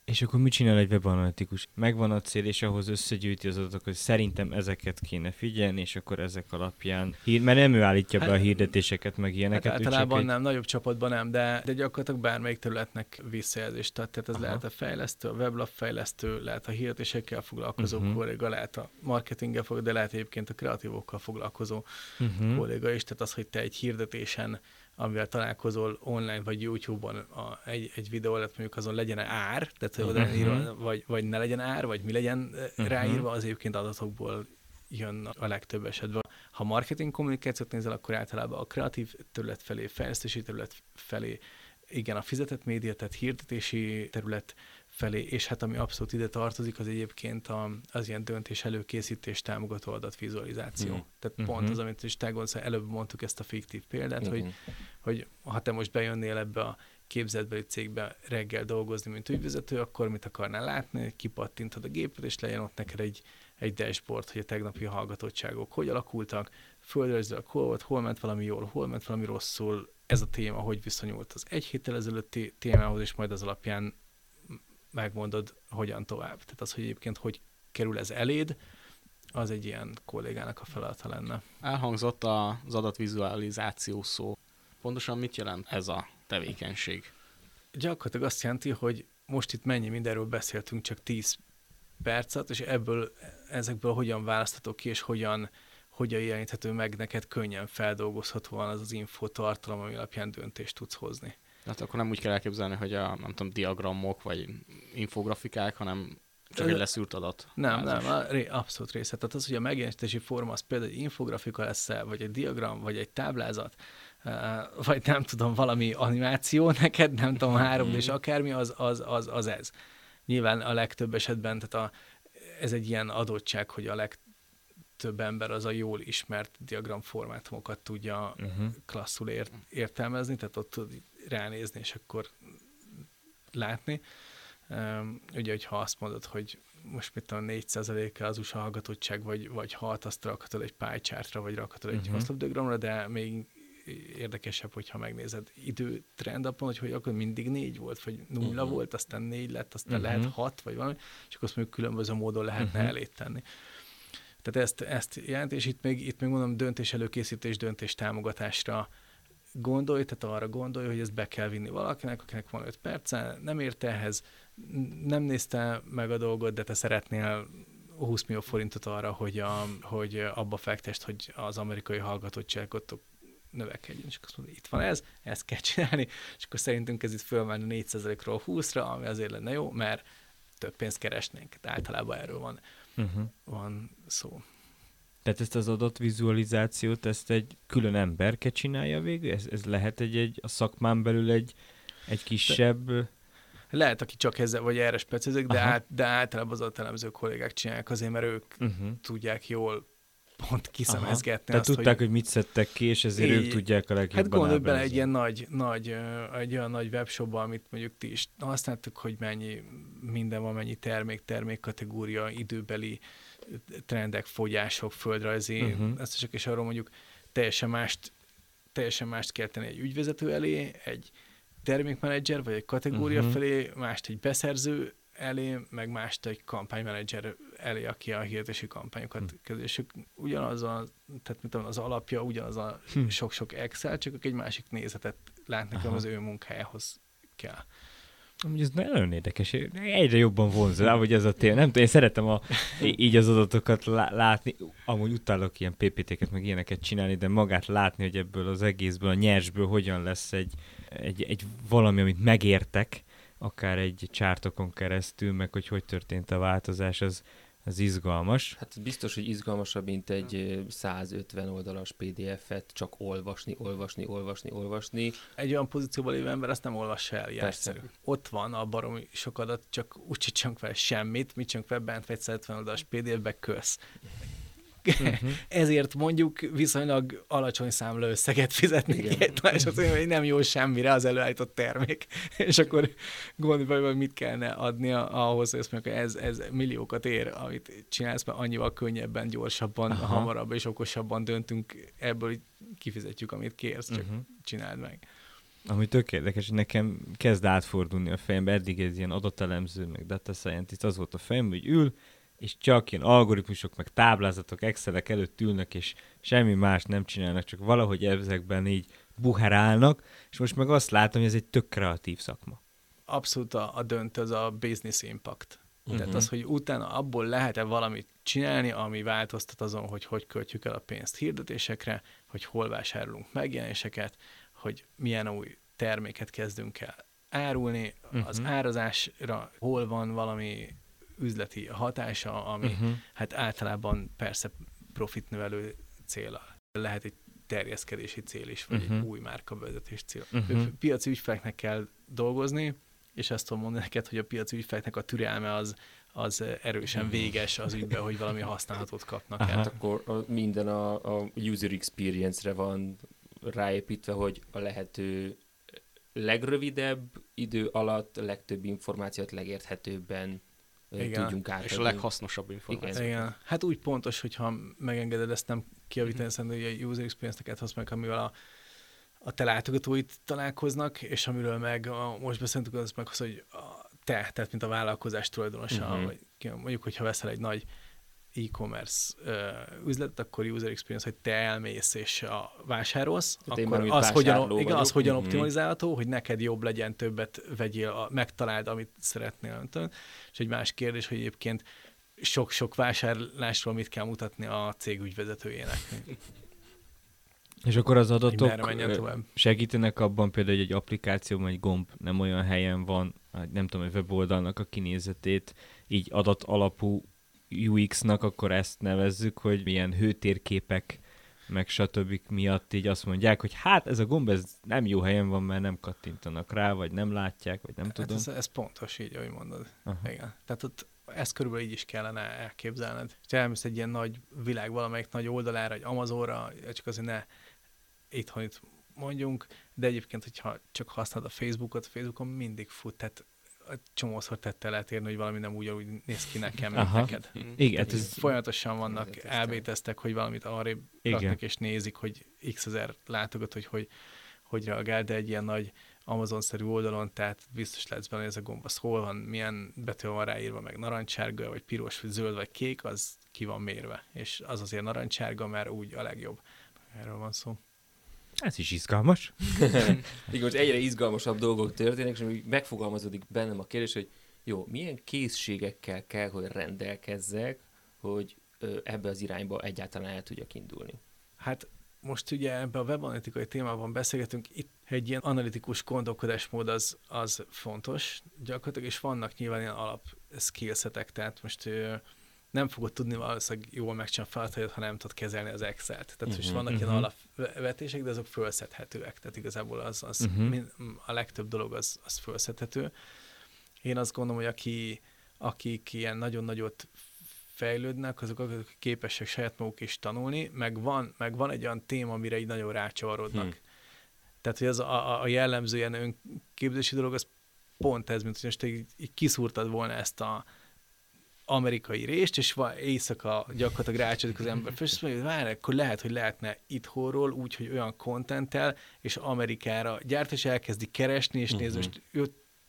És akkor mit csinál egy webanalitikus? Megvan a cél, és ahhoz összegyűjti az adatokat, hogy szerintem ezeket kéne figyelni, és akkor ezek alapján, hír, mert nem ő állítja hát, be a hirdetéseket, meg ilyeneket. Hát általában nem, egy... nagyobb csapatban nem, de, de gyakorlatilag bármelyik területnek visszajelzést tehát ez Aha. lehet a fejlesztő, a weblap fejlesztő, lehet a hirdetésekkel foglalkozó uh-huh. kolléga, lehet a marketinggel foglalkozó, de lehet egyébként a kreatívokkal foglalkozó uh-huh. kolléga is, tehát az, hogy te egy hirdetésen amivel találkozol online vagy YouTube-on a, egy, egy videó alatt mondjuk azon legyen ár, tehát hogy uh-huh. írva, vagy, vagy ne legyen ár, vagy mi legyen uh-huh. ráírva, az egyébként adatokból jön a legtöbb esetben. Ha marketing kommunikációt nézel, akkor általában a kreatív terület felé, fejlesztési terület felé, igen, a fizetett média, tehát hirdetési terület felé, és hát ami abszolút ide tartozik, az egyébként a, az ilyen döntés előkészítés támogató adatvizualizáció. Mm. Tehát mm-hmm. pont az, amit is te gondolsz, előbb mondtuk ezt a fiktív példát, mm-hmm. hogy, hogy ha te most bejönnél ebbe a képzetbeli cégbe reggel dolgozni, mint ügyvezető, akkor mit akarnál látni? Kipattintod a gépet, és legyen ott neked egy, egy dashboard, hogy a tegnapi hallgatottságok hogy alakultak, földrajzilag hol volt, hol ment valami jól, hol ment valami rosszul, ez a téma hogy viszonyult az egy héttel ezelőtti témához, és majd az alapján megmondod, hogyan tovább. Tehát az, hogy egyébként hogy kerül ez eléd, az egy ilyen kollégának a feladata lenne. Elhangzott az adatvizualizáció szó. Pontosan mit jelent ez a tevékenység? Gyakorlatilag azt jelenti, hogy most itt mennyi mindenről beszéltünk, csak 10 percet, és ebből, ezekből hogyan választhatok ki, és hogyan, hogyan jeleníthető meg neked könnyen feldolgozható van az az infotartalom, ami alapján döntést tudsz hozni. Hát akkor nem úgy kell elképzelni, hogy a nem tudom, diagramok vagy infografikák, hanem csak egy leszűrt adat. Nem, nem, abszolút része. Tehát az, hogy a megjelenítési forma az például egy infografika lesz vagy egy diagram, vagy egy táblázat, vagy nem tudom, valami animáció neked, nem tudom, három és akármi, az, az, az, az ez. Nyilván a legtöbb esetben, tehát a, ez egy ilyen adottság, hogy a legtöbb ember az a jól ismert diagramformátumokat tudja uh-huh. klasszul ért, értelmezni, tehát ott ránézni, és akkor látni. Um, ugye, hogyha azt mondod, hogy most mit tudom, 4%-a az USA hallgatottság, vagy, vagy 6, azt rakhatod egy pálycsártra, vagy rakhatod egy uh-huh. oszlopdiagramra, de még érdekesebb, hogyha megnézed időtrendapon, hogy, hogy akkor mindig négy volt, vagy nulla uh-huh. volt, aztán négy lett, aztán uh-huh. lehet hat, vagy valami, és akkor azt mondjuk különböző módon lehetne uh-huh. elét tenni. Tehát ezt, ezt jelent, és itt még, itt még mondom döntés előkészítés, döntés támogatásra gondolj, tehát arra gondolj, hogy ezt be kell vinni valakinek, akinek van 5 perce, nem érte ehhez, nem nézte meg a dolgot, de te szeretnél 20 millió forintot arra, hogy, a, hogy abba fektest, hogy az amerikai hallgatottságot növekedjen. És akkor mondja, itt van ez, ezt kell csinálni, és akkor szerintünk ez itt fölmenni 4%-ról 20-ra, ami azért lenne jó, mert több pénzt keresnénk. Tehát általában erről van, uh-huh. van szó. Tehát ezt az adott vizualizációt, ezt egy külön emberke csinálja végül? Ez, ez lehet egy, egy a szakmán belül egy, egy kisebb... De lehet, aki csak ezzel vagy erre specializik, de, át, de általában az atelemző kollégák csinálják azért, mert ők uh-huh. tudják jól pont kiszemezgetni. Tehát azt, tudták, hogy... hogy mit szedtek ki, és ezért így, ők tudják a legjobban Hát gondolj bele egy ilyen nagy, nagy, egy olyan nagy webshopban, amit mondjuk ti is használtuk, hogy mennyi minden van, mennyi termék, termék kategória, időbeli trendek, fogyások, földrajzi, uh-huh. ezt csak is arról mondjuk teljesen mást, teljesen mást kell tenni egy ügyvezető elé, egy termékmenedzser, vagy egy kategória uh-huh. felé, mást egy beszerző elé, meg mást egy kampánymenedzser elé, aki a hirdetési kampányokat uh-huh. kezdő. És ugyanaz a, tehát mit tudom, az alapja ugyanaz a uh-huh. sok-sok Excel, csak egy másik nézetet látnak, az ő munkájához kell. Amúgy ez nagyon érdekes, egyre jobban vonzol, hogy ez a téma. Nem tudom, én szeretem a, így az adatokat látni, amúgy utálok ilyen PPT-ket, meg ilyeneket csinálni, de magát látni, hogy ebből az egészből, a nyersből hogyan lesz egy, egy, egy valami, amit megértek, akár egy csártokon keresztül, meg hogy hogy történt a változás, az Ez izgalmas. Hát biztos, hogy izgalmasabb, mint egy 150 oldalas PDF-et csak olvasni, olvasni, olvasni, olvasni. Egy olyan pozícióban lévő ember azt nem olvassa el, egyszerű. Ott van a baromi sok adat, csak úgy csinálunk fel semmit, mit csinálunk fel bent egy 150 oldalas PDF-be, kösz. Uh-huh. Ezért mondjuk viszonylag alacsony számla összeget fizetni két és azt mondja, hogy nem jó semmire az előállított termék. és akkor gondolj, hogy mit kellene adni ahhoz, hogy azt mondjuk, hogy ez, ez milliókat ér, amit csinálsz, mert annyival könnyebben, gyorsabban, Aha. hamarabb és okosabban döntünk, ebből kifizetjük, amit kérsz, csak uh-huh. csináld meg. Ami tök érdekes, nekem kezd átfordulni a fejembe, eddig ez ilyen adatelemző, meg data scientist, az volt a fejem, hogy ül, és csak ilyen algoritmusok, meg táblázatok, excelek előtt ülnek, és semmi más nem csinálnak, csak valahogy ezekben így buherálnak, és most meg azt látom, hogy ez egy tök kreatív szakma. Abszolút a, a dönt az a business impact. Uh-huh. Tehát az, hogy utána abból lehet-e valamit csinálni, ami változtat azon, hogy hogy költjük el a pénzt hirdetésekre, hogy hol vásárolunk megjelenéseket, hogy milyen új terméket kezdünk el árulni, uh-huh. az árazásra hol van valami üzleti hatása, ami uh-huh. hát általában persze profitnövelő cél. Lehet egy terjeszkedési cél is, vagy uh-huh. egy új márkavezetés cél. Uh-huh. Piaci ügyfeleknek kell dolgozni, és ezt tudom mondani neked, hogy a piaci ügyfeleknek a türelme az, az erősen véges az ügyben, hogy valami használhatót kapnak el. Hát akkor minden a, a user experience-re van ráépítve, hogy a lehető legrövidebb idő alatt a legtöbb információt legérthetőbben igen. tudjunk átadni. És a leghasznosabb információ. Igen. Hát úgy pontos, hogyha megengeded ezt nem kiavítani, mm-hmm. hogy a user experience-eket használják, amivel a, a te látogatóit találkoznak, és amiről meg a, most beszéltük, az meg az, hogy a te, tehát mint a vállalkozás tulajdonosa, mm-hmm. vagy mondjuk, hogyha veszel egy nagy e-commerce uh, üzlet, akkor user experience, hogy te elmész és a vásárolsz, Tehát akkor az hogyan, igen, az hogyan mm-hmm. optimalizálható, hogy neked jobb legyen, többet vegyél, a, megtaláld, amit szeretnél. És egy más kérdés, hogy egyébként sok-sok vásárlásról mit kell mutatni a cég ügyvezetőjének. És akkor az adatok segítenek abban például, hogy egy applikáció, egy gomb nem olyan helyen van, nem tudom, egy weboldalnak a kinézetét, így adat alapú UX-nak akkor ezt nevezzük, hogy milyen hőtérképek meg stb. miatt így azt mondják, hogy hát ez a gomb ez nem jó helyen van, mert nem kattintanak rá, vagy nem látják, vagy nem hát tudom. Ez, ez pontos így, ahogy mondod. Aha. Igen. Tehát ott ezt körülbelül így is kellene elképzelned. Ha elmész egy ilyen nagy világ valamelyik nagy oldalára, egy Amazonra, csak azért ne itthon itt mondjunk, de egyébként, hogyha csak használod a Facebookot, a Facebookon mindig fut, tehát csomószor tette lehet érni, hogy valami nem úgy, úgy néz ki nekem, mint Aha. neked. Igen, hát ez... Folyamatosan vannak elbéteztek, hogy valamit arrébb raknak, és nézik, hogy x ezer látogat, hogy, hogy hogy reagál, de egy ilyen nagy Amazon-szerű oldalon, tehát biztos lesz benne, hogy ez a gomb, az hol van, milyen betű van ráírva, meg narancsárga, vagy piros, vagy zöld, vagy kék, az ki van mérve. És az azért narancsárga, mert úgy a legjobb. Erről van szó. Ez is izgalmas. Igen, most egyre izgalmasabb dolgok történnek, és megfogalmazódik bennem a kérdés, hogy jó, milyen készségekkel kell, hogy rendelkezzek, hogy ebbe az irányba egyáltalán el tudjak indulni? Hát most ugye ebbe a webanalitikai témában beszélgetünk, itt egy ilyen analitikus gondolkodásmód az, az fontos gyakorlatilag, és vannak nyilván ilyen alap skillsetek, tehát most nem fogod tudni valószínűleg jól megcsinálni feladataidat, ha nem tudod kezelni az Excel-t. Tehát uh-huh, most vannak uh-huh. ilyen alapvetések, de azok fölszedhetőek. Tehát igazából az, az uh-huh. a legtöbb dolog az, az fölszedhető. Én azt gondolom, hogy aki, akik ilyen nagyon nagyot fejlődnek, azok, akik képesek saját maguk is tanulni, meg van, meg van egy olyan téma, amire így nagyon rácsavarodnak. Hmm. Tehát, hogy az a, a jellemző ilyen önképzési dolog, az pont ez, mint hogy most így, így kiszúrtad volna ezt a, amerikai részt, és van éjszaka gyakorlatilag rácsodik az ember és azt mondja, hogy várj, akkor lehet, hogy lehetne itthonról úgy, hogy olyan kontenttel, és Amerikára gyárt, és elkezdi keresni, és uh-huh. nézd, most ő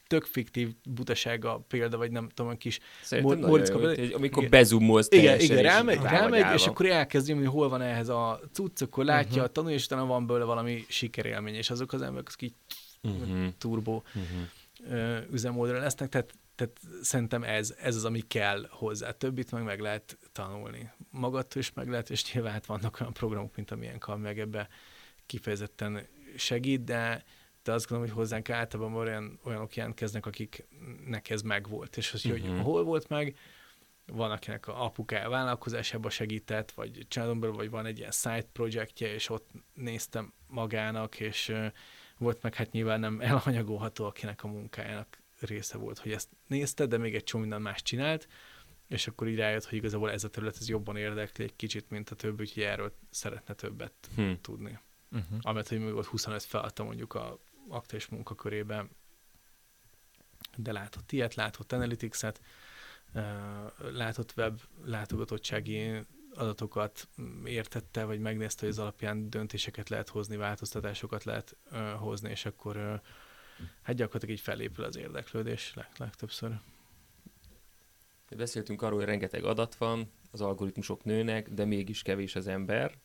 tök fiktív butasága példa, vagy nem tudom, kis kapcsolat. Amikor bezumolsz Igen, igen, rámegy, rámegy és akkor elkezdi, hogy hol van ehhez a cucc, akkor látja uh-huh. a tanul, és utána van belőle valami sikerélmény, és azok az emberek, akik uh-huh. turbo uh-huh. üzemmódra lesznek, tehát tehát szerintem ez, ez az, ami kell hozzá. Többit meg meg lehet tanulni. Magadtól is meg lehet, és nyilván hát vannak olyan programok, mint amilyen kal meg ebbe kifejezetten segít, de, de azt gondolom, hogy hozzánk általában olyan, olyanok jelentkeznek, akiknek ez megvolt. És az, uh-huh. hogy mhm. hol volt meg, van, akinek a apukája vállalkozásába segített, vagy belül, vagy van egy ilyen side projektje, és ott néztem magának, és volt meg hát nyilván nem elhanyagolható, akinek a munkájának része volt, hogy ezt nézte, de még egy csomó minden más csinált, és akkor így rájött, hogy igazából ez a terület ez jobban érdekli egy kicsit, mint a többi, úgyhogy erről szeretne többet hmm. tudni. Uh-huh. Amit, hogy még ott 25 feladta mondjuk a aktuális munkakörében, de látott ilyet, látott Analytics-et, látott web látogatottsági adatokat értette, vagy megnézte, hogy az alapján döntéseket lehet hozni, változtatásokat lehet hozni, és akkor hát gyakorlatilag így felépül az érdeklődés leg, legtöbbször. Beszéltünk arról, hogy rengeteg adat van, az algoritmusok nőnek, de mégis kevés az ember.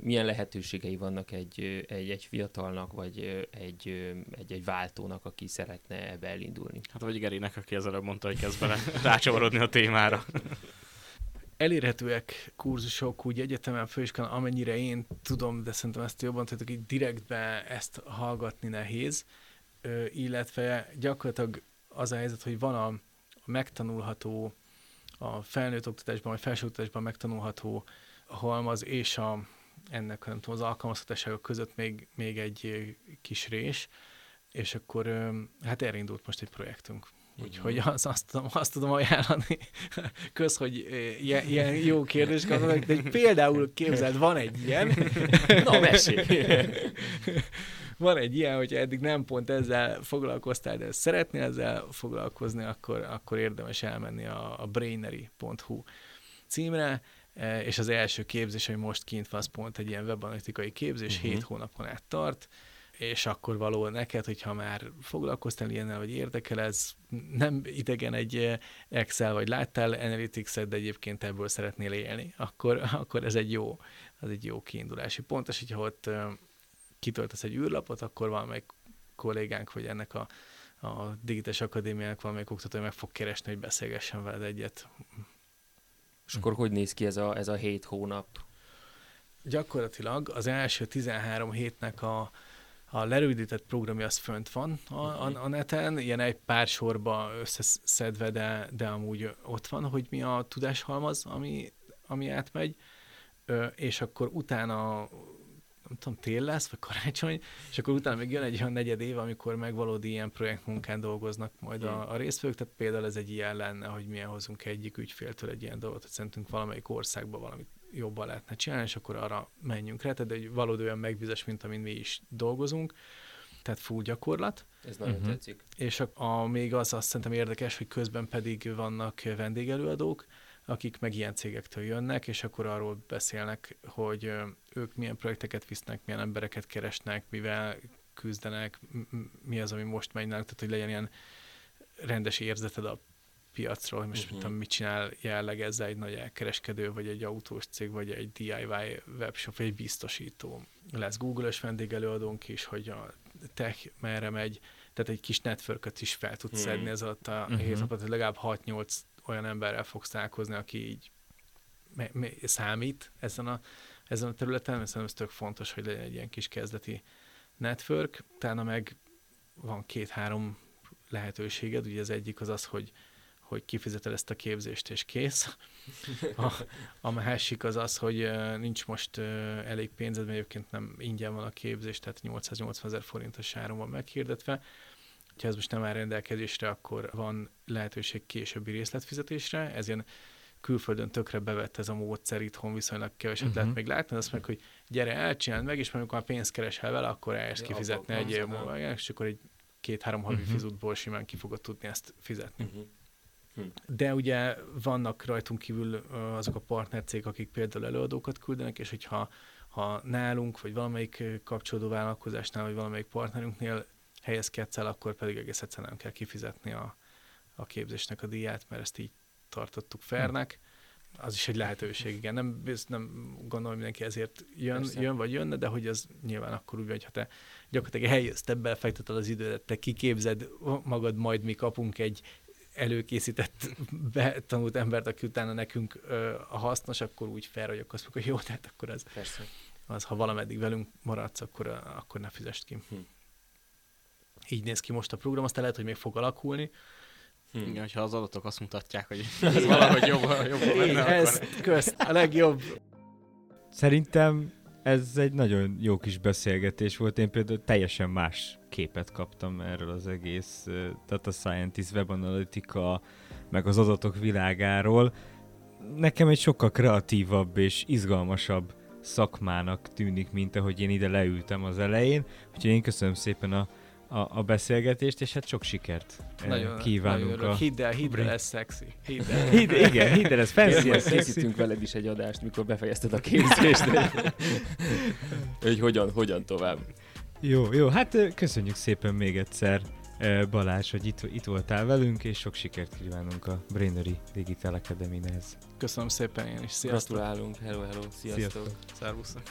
Milyen lehetőségei vannak egy, egy, egy fiatalnak, vagy egy, egy, egy váltónak, aki szeretne ebbe elindulni? Hát vagy Gerinek, aki ezzel mondta, hogy kezd bele rácsavarodni a témára. Elérhetőek kurzusok úgy egyetemen, főiskolán, amennyire én tudom, de szerintem ezt jobban tudok, így direktbe ezt hallgatni nehéz, illetve gyakorlatilag az a helyzet, hogy van a a megtanulható, a felnőtt oktatásban vagy felsőoktatásban megtanulható halmaz és a, ennek nem tudom, az alkalmazhatóságok között még, még egy kis rés, és akkor hát erre indult most egy projektünk. Úgyhogy az, azt, tudom, azt tudom ajánlani. Kösz, hogy ilyen, ilyen jó kérdés kapnak, de például képzeld, van egy ilyen. Na, mesélj! van egy ilyen, hogyha eddig nem pont ezzel foglalkoztál, de szeretnél ezzel foglalkozni, akkor, akkor érdemes elmenni a, a brainery.hu címre, e, és az első képzés, ami most kint van, az pont egy ilyen webanalitikai képzés, uh-huh. hét hónapon át tart, és akkor való neked, hogyha már foglalkoztál ilyennel, vagy érdekel ez, nem idegen egy Excel, vagy láttál Analytics-et, de egyébként ebből szeretnél élni, akkor, akkor ez egy jó, az egy jó kiindulási pont, és hogyha ott kitöltesz egy űrlapot, akkor valamelyik kollégánk, vagy ennek a, a Digitális Akadémiának valamelyik oktatója meg fog keresni, hogy beszélgessen veled egyet. És akkor hogy néz ki ez a, ez a hét hónap? Gyakorlatilag az első 13 hétnek a, a lerövidített programja az fönt van a, a, a neten, ilyen egy pár sorba összeszedve, de, de amúgy ott van, hogy mi a tudáshalmaz, ami, ami átmegy, Ö, és akkor utána nem tudom, tél lesz, vagy karácsony, és akkor utána még jön egy olyan negyed év, amikor meg valódi ilyen projektmunkán dolgoznak majd a, a résztvevők, tehát például ez egy ilyen lenne, hogy milyen hozunk egyik ügyféltől egy ilyen dolgot, hogy szerintünk valamelyik országban valamit jobban lehetne csinálni, és akkor arra menjünk rá, tehát egy valódi olyan megbízás, mint amin mi is dolgozunk, tehát full gyakorlat. Ez nagyon uh-huh. tetszik. És a, a, még az azt szerintem érdekes, hogy közben pedig vannak vendégelőadók, akik meg ilyen cégektől jönnek, és akkor arról beszélnek, hogy ők milyen projekteket visznek, milyen embereket keresnek, mivel küzdenek, mi az, ami most megy náluk, tehát hogy legyen ilyen rendes érzeted a piacról, hogy most uh-huh. tudom, mit csinál jelleg ezzel egy nagy elkereskedő, vagy egy autós cég, vagy egy DIY webshop, vagy egy biztosító. Lesz Google-ös vendégelőadónk is, hogy a tech merre megy, tehát egy kis network is fel tudsz uh-huh. szedni ez alatt a uh-huh. hét napot, hogy legalább 6-8 olyan emberrel fogsz találkozni, aki így számít ezen a, ezen a területen, mert szerintem ez tök fontos, hogy legyen egy ilyen kis kezdeti network, utána meg van két-három lehetőséged, ugye az egyik az az, hogy hogy kifizeted ezt a képzést, és kész. A, a másik az az, hogy nincs most elég pénzed, mert egyébként nem ingyen van a képzés, tehát 880 ezer forintos áron van meghirdetve, ha ez most nem áll rendelkezésre, akkor van lehetőség későbbi részletfizetésre, ez ilyen külföldön tökre bevett ez a módszer, itthon viszonylag keveset uh-huh. lehet még látni, azt meg, hogy gyere, elcsináld meg, és amikor a pénzt keresel vele, akkor eljössz kifizetni egy év múlva, és akkor egy két-három havi uh-huh. fizutból simán ki fogod tudni ezt fizetni. Uh-huh. De ugye vannak rajtunk kívül azok a partnercég, akik például előadókat küldenek, és hogyha ha nálunk, vagy valamelyik kapcsolódó vállalkozásnál, vagy valamelyik partnerünknél helyezkedsz el, akkor pedig egész egyszerűen nem kell kifizetni a, a képzésnek a díját, mert ezt így tartottuk fernek. Az is egy lehetőség, igen. Nem, nem gondolom, mindenki ezért jön, jön vagy jönne, de hogy az nyilván akkor úgy, hogy ha te gyakorlatilag te belefekteted az időt, te kiképzed magad, majd mi kapunk egy előkészített, betanult embert, aki utána nekünk ö, a hasznos, akkor úgy fel vagyok azt mondjuk, hogy jó, tehát akkor az, Persze. az, ha valameddig velünk maradsz, akkor, akkor ne fizest ki. Hm. Így néz ki most a program, aztán lehet, hogy még fog alakulni, Hmm. Igen, hogyha az adatok azt mutatják, hogy ez valahogy jobb, jobb lenne, Ez közt, a legjobb. Szerintem ez egy nagyon jó kis beszélgetés volt. Én például teljesen más képet kaptam erről az egész Data Scientist, Web Analytica, meg az adatok világáról. Nekem egy sokkal kreatívabb és izgalmasabb szakmának tűnik, mint ahogy én ide leültem az elején. Úgyhogy én köszönöm szépen a, a, a beszélgetést, és hát sok sikert nagyon, kívánunk. Nagyon a... Hidd el, hidd el, ez szexi. Hidd el. hidd, igen, hidd el, ez fancy, ez Készítünk veled is egy adást, mikor befejezted a képzést. hogy hogyan, hogyan tovább. Jó, jó, hát köszönjük szépen még egyszer Balázs, hogy itt, itt voltál velünk, és sok sikert kívánunk a Brainery Digital Academy-hez. Köszönöm szépen én is, sziasztok! Gratulálunk, hello, hello, sziasztok! sziasztok. Szervusztok!